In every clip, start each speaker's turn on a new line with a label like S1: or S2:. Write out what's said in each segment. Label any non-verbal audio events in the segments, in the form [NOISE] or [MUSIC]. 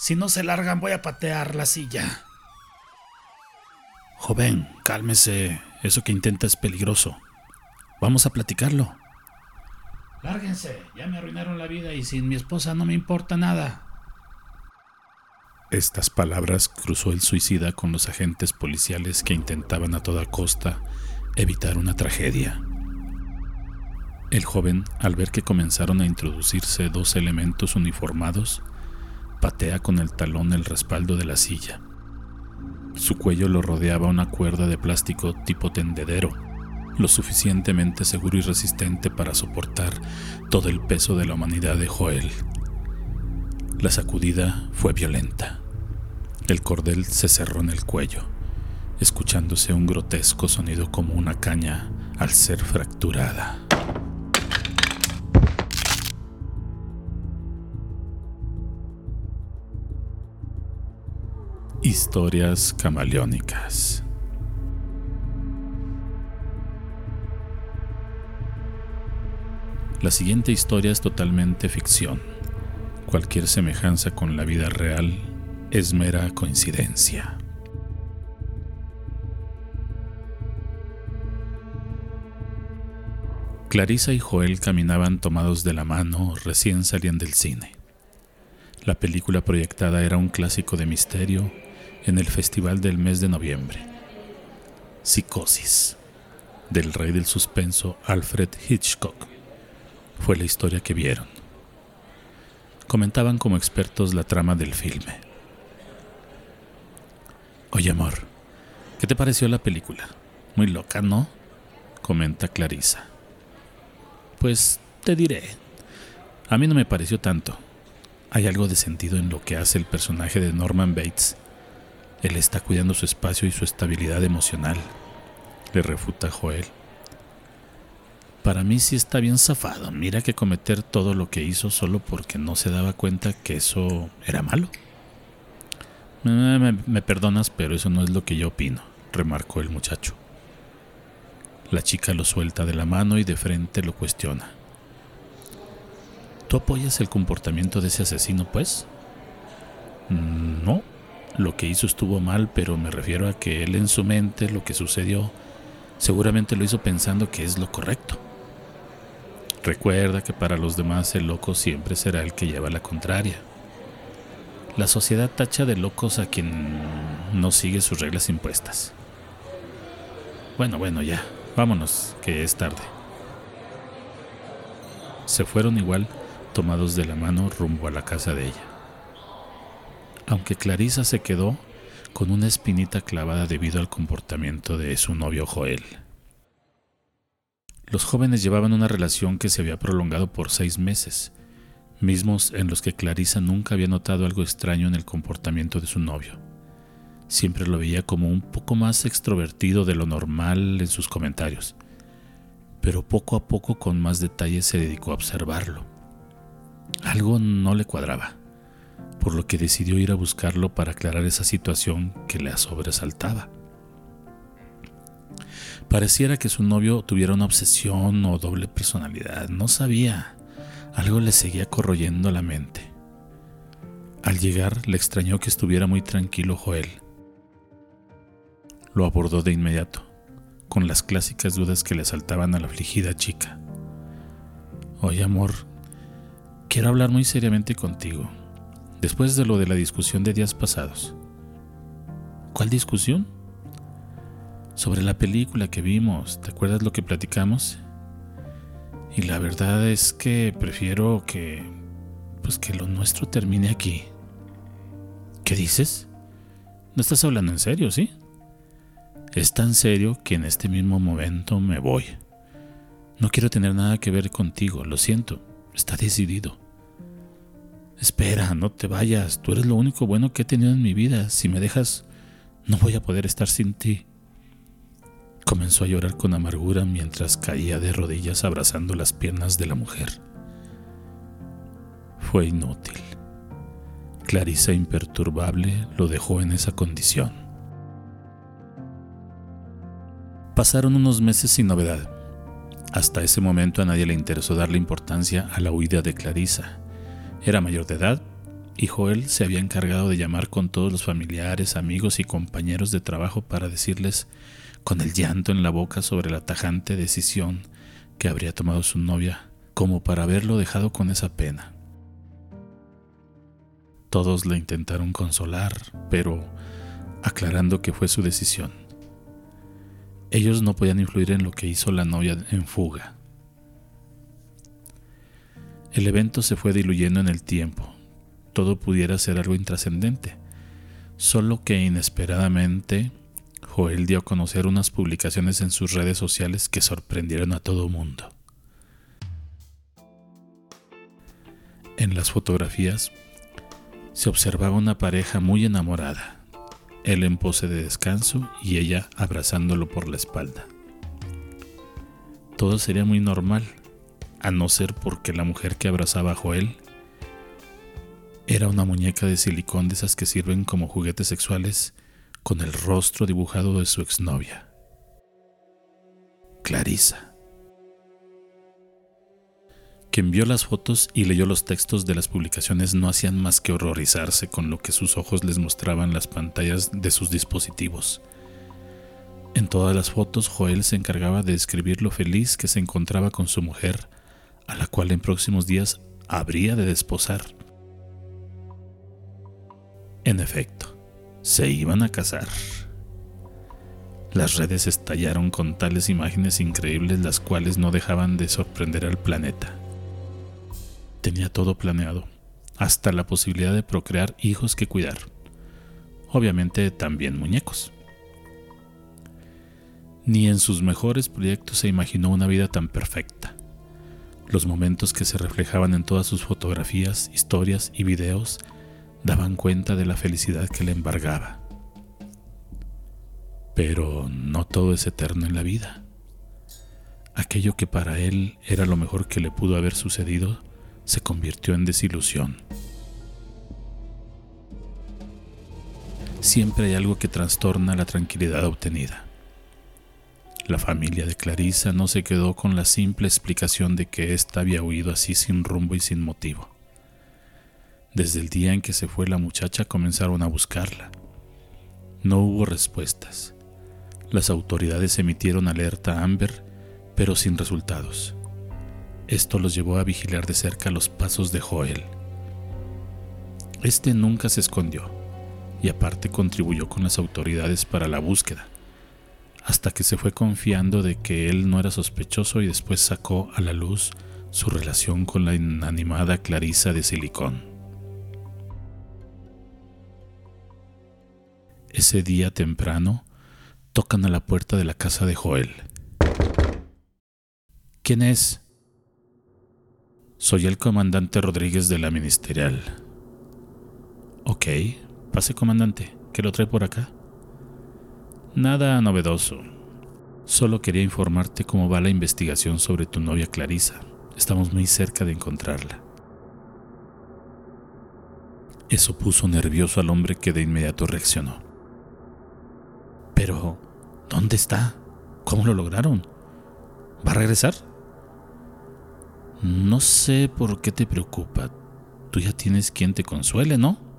S1: Si no se largan voy a patear la silla. Joven, cálmese. Eso que intenta es peligroso. Vamos a platicarlo. Lárguense, ya me arruinaron la vida y sin mi esposa no me importa nada. Estas palabras cruzó el suicida con los agentes policiales que intentaban a toda costa evitar una tragedia. El joven, al ver que comenzaron a introducirse dos elementos uniformados, patea con el talón el respaldo de la silla. Su cuello lo rodeaba una cuerda de plástico tipo tendedero, lo suficientemente seguro y resistente para soportar todo el peso de la humanidad de Joel. La sacudida fue violenta. El cordel se cerró en el cuello, escuchándose un grotesco sonido como una caña al ser fracturada. Historias camaleónicas. La siguiente historia es totalmente ficción. Cualquier semejanza con la vida real es mera coincidencia. Clarisa y Joel caminaban tomados de la mano, recién salían del cine. La película proyectada era un clásico de misterio en el festival del mes de noviembre. Psicosis, del rey del suspenso Alfred Hitchcock, fue la historia que vieron. Comentaban como expertos la trama del filme. Oye, amor, ¿qué te pareció la película? Muy loca, ¿no? Comenta Clarisa. Pues te diré. A mí no me pareció tanto. Hay algo de sentido en lo que hace el personaje de Norman Bates. Él está cuidando su espacio y su estabilidad emocional. Le refuta Joel. Para mí sí está bien zafado. Mira que cometer todo lo que hizo solo porque no se daba cuenta que eso era malo. Me, perdonas, pero eso no es lo que yo opino, remarcó el muchacho. La chica lo suelta de la mano y de frente lo cuestiona. ¿Tú apoyas el comportamiento de ese asesino, pues? Lo que hizo estuvo mal, pero me refiero a que él en su mente, lo que sucedió, seguramente lo hizo pensando que es lo correcto. Recuerda que para los demás el loco siempre será el que lleva la contraria. La sociedad tacha de locos a quien no sigue sus reglas impuestas. Bueno, bueno, ya, vámonos, que es tarde. Se fueron igual, tomados de la mano rumbo a la casa de ella. Aunque Clarisa se quedó con una espinita clavada debido al comportamiento de su novio Joel. Los jóvenes llevaban una relación que se había prolongado por seis meses mismos en los que Clarisa nunca había notado algo extraño en el comportamiento de su novio. Siempre lo veía como un poco más extrovertido de lo normal en sus comentarios, pero poco a poco con más detalle se dedicó a observarlo. Algo no le cuadraba, por lo que decidió ir a buscarlo para aclarar esa situación que le sobresaltaba. Pareciera que su novio tuviera una obsesión o doble personalidad, no sabía. Algo le seguía corroyendo la mente. Al llegar le extrañó que estuviera muy tranquilo Joel. Lo abordó de inmediato, con las clásicas dudas que le saltaban a la afligida chica. Oye, amor, quiero hablar muy seriamente contigo, después de lo de la discusión de días pasados. ¿Cuál discusión? Sobre la película que vimos, ¿te acuerdas lo que platicamos? Y la verdad es que prefiero que pues que lo nuestro termine aquí. ¿Qué dices? No estás hablando en serio, ¿sí? Es tan serio que en este mismo momento me voy. No quiero tener nada que ver contigo, lo siento, está decidido. Espera, no te vayas, tú eres lo único bueno que he tenido en mi vida. Si me dejas, no voy a poder estar sin ti. Comenzó a llorar con amargura mientras caía de rodillas abrazando las piernas de la mujer. Fue inútil. Clarisa imperturbable lo dejó en esa condición. Pasaron unos meses sin novedad. Hasta ese momento a nadie le interesó darle importancia a la huida de Clarisa. Era mayor de edad y Joel se había encargado de llamar con todos los familiares, amigos y compañeros de trabajo para decirles con el llanto en la boca sobre la tajante decisión que habría tomado su novia, como para haberlo dejado con esa pena. Todos le intentaron consolar, pero aclarando que fue su decisión. Ellos no podían influir en lo que hizo la novia en fuga. El evento se fue diluyendo en el tiempo. Todo pudiera ser algo intrascendente, solo que inesperadamente Joel dio a conocer unas publicaciones en sus redes sociales que sorprendieron a todo mundo. En las fotografías se observaba una pareja muy enamorada, él en pose de descanso y ella abrazándolo por la espalda. Todo sería muy normal, a no ser porque la mujer que abrazaba a Joel era una muñeca de silicón de esas que sirven como juguetes sexuales con el rostro dibujado de su exnovia, Clarisa. Quien vio las fotos y leyó los textos de las publicaciones no hacían más que horrorizarse con lo que sus ojos les mostraban las pantallas de sus dispositivos. En todas las fotos Joel se encargaba de describir lo feliz que se encontraba con su mujer, a la cual en próximos días habría de desposar. En efecto, se iban a casar. Las redes estallaron con tales imágenes increíbles las cuales no dejaban de sorprender al planeta. Tenía todo planeado, hasta la posibilidad de procrear hijos que cuidar. Obviamente también muñecos. Ni en sus mejores proyectos se imaginó una vida tan perfecta. Los momentos que se reflejaban en todas sus fotografías, historias y videos daban cuenta de la felicidad que le embargaba. Pero no todo es eterno en la vida. Aquello que para él era lo mejor que le pudo haber sucedido se convirtió en desilusión. Siempre hay algo que trastorna la tranquilidad obtenida. La familia de Clarisa no se quedó con la simple explicación de que ésta había huido así sin rumbo y sin motivo. Desde el día en que se fue la muchacha comenzaron a buscarla. No hubo respuestas. Las autoridades emitieron alerta Amber, pero sin resultados. Esto los llevó a vigilar de cerca los pasos de Joel. Este nunca se escondió y aparte contribuyó con las autoridades para la búsqueda, hasta que se fue confiando de que él no era sospechoso y después sacó a la luz su relación con la inanimada Clarisa de Silicón. Ese día temprano, tocan a la puerta de la casa de Joel. ¿Quién es? Soy el comandante Rodríguez de la Ministerial. Ok, pase comandante, ¿qué lo trae por acá? Nada novedoso. Solo quería informarte cómo va la investigación sobre tu novia Clarisa. Estamos muy cerca de encontrarla. Eso puso nervioso al hombre que de inmediato reaccionó. Pero, ¿dónde está? ¿Cómo lo lograron? ¿Va a regresar? No sé por qué te preocupa. Tú ya tienes quien te consuele, ¿no?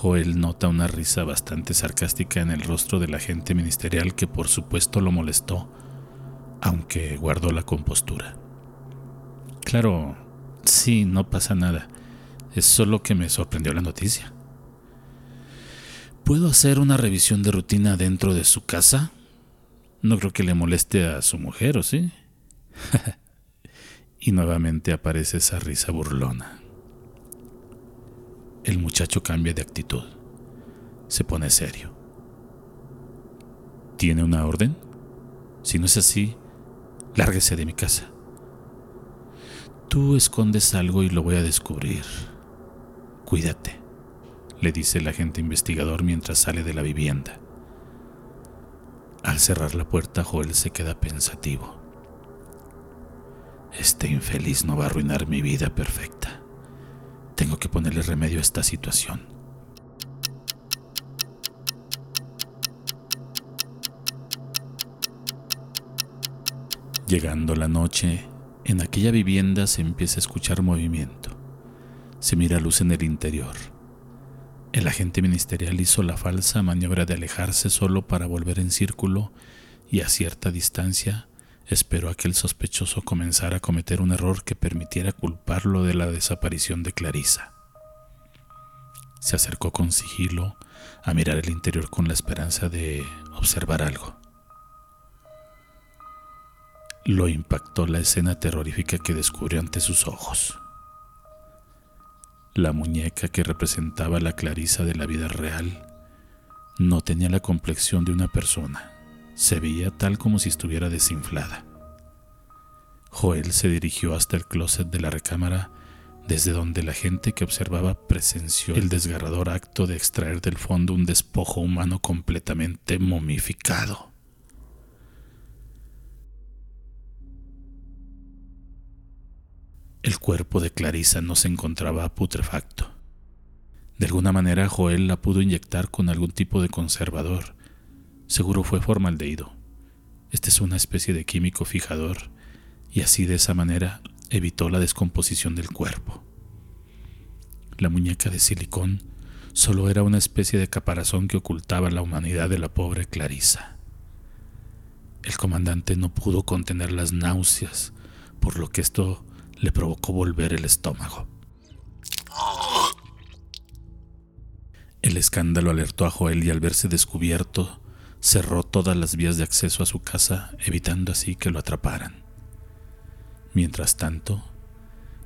S1: Joel nota una risa bastante sarcástica en el rostro del agente ministerial que por supuesto lo molestó, aunque guardó la compostura. Claro, sí, no pasa nada. Es solo que me sorprendió la noticia. ¿Puedo hacer una revisión de rutina dentro de su casa? No creo que le moleste a su mujer, ¿o sí? [LAUGHS] y nuevamente aparece esa risa burlona. El muchacho cambia de actitud. Se pone serio. ¿Tiene una orden? Si no es así, lárguese de mi casa. Tú escondes algo y lo voy a descubrir. Cuídate le dice el agente investigador mientras sale de la vivienda. Al cerrar la puerta, Joel se queda pensativo. Este infeliz no va a arruinar mi vida perfecta. Tengo que ponerle remedio a esta situación. Llegando la noche, en aquella vivienda se empieza a escuchar movimiento. se mira luz en el interior. El agente ministerial hizo la falsa maniobra de alejarse solo para volver en círculo y a cierta distancia esperó a que el sospechoso comenzara a cometer un error que permitiera culparlo de la desaparición de Clarisa. Se acercó con sigilo a mirar el interior con la esperanza de observar algo. Lo impactó la escena terrorífica que descubrió ante sus ojos. La muñeca que representaba la Clarisa de la vida real no tenía la complexión de una persona. Se veía tal como si estuviera desinflada. Joel se dirigió hasta el closet de la recámara, desde donde la gente que observaba presenció el desgarrador acto de extraer del fondo un despojo humano completamente momificado. El cuerpo de Clarisa no se encontraba putrefacto. De alguna manera Joel la pudo inyectar con algún tipo de conservador. Seguro fue formaldehído. Este es una especie de químico fijador y así de esa manera evitó la descomposición del cuerpo. La muñeca de silicón solo era una especie de caparazón que ocultaba la humanidad de la pobre Clarisa. El comandante no pudo contener las náuseas, por lo que esto le provocó volver el estómago. El escándalo alertó a Joel y al verse descubierto, cerró todas las vías de acceso a su casa, evitando así que lo atraparan. Mientras tanto,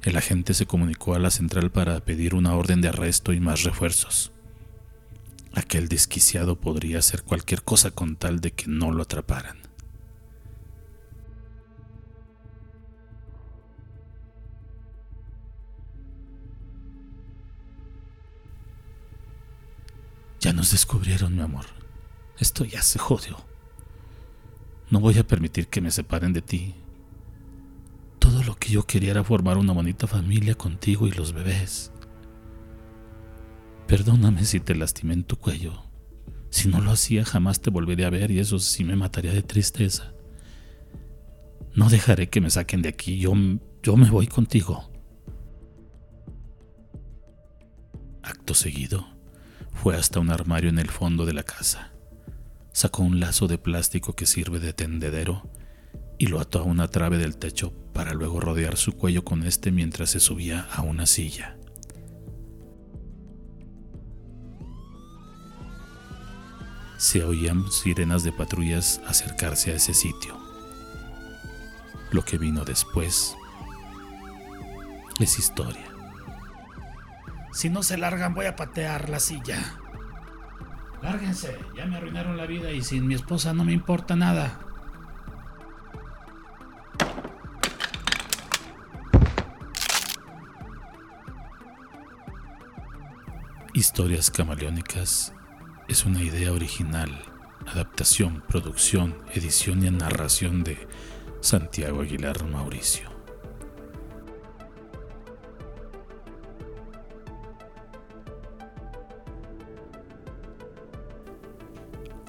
S1: el agente se comunicó a la central para pedir una orden de arresto y más refuerzos. Aquel desquiciado podría hacer cualquier cosa con tal de que no lo atraparan. Ya nos descubrieron, mi amor. Esto ya se jodió. No voy a permitir que me separen de ti. Todo lo que yo quería era formar una bonita familia contigo y los bebés. Perdóname si te lastimé en tu cuello. Si no lo hacía, jamás te volveré a ver y eso sí me mataría de tristeza. No dejaré que me saquen de aquí. Yo, yo me voy contigo. Acto seguido fue hasta un armario en el fondo de la casa. Sacó un lazo de plástico que sirve de tendedero y lo ató a una trave del techo para luego rodear su cuello con este mientras se subía a una silla. Se oían sirenas de patrullas acercarse a ese sitio. Lo que vino después es historia.
S2: Si no se largan voy a patear la silla. Lárguense, ya me arruinaron la vida y sin mi esposa no me importa nada.
S1: Historias camaleónicas es una idea original, adaptación, producción, edición y narración de Santiago Aguilar Mauricio.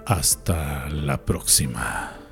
S1: Hasta la próxima.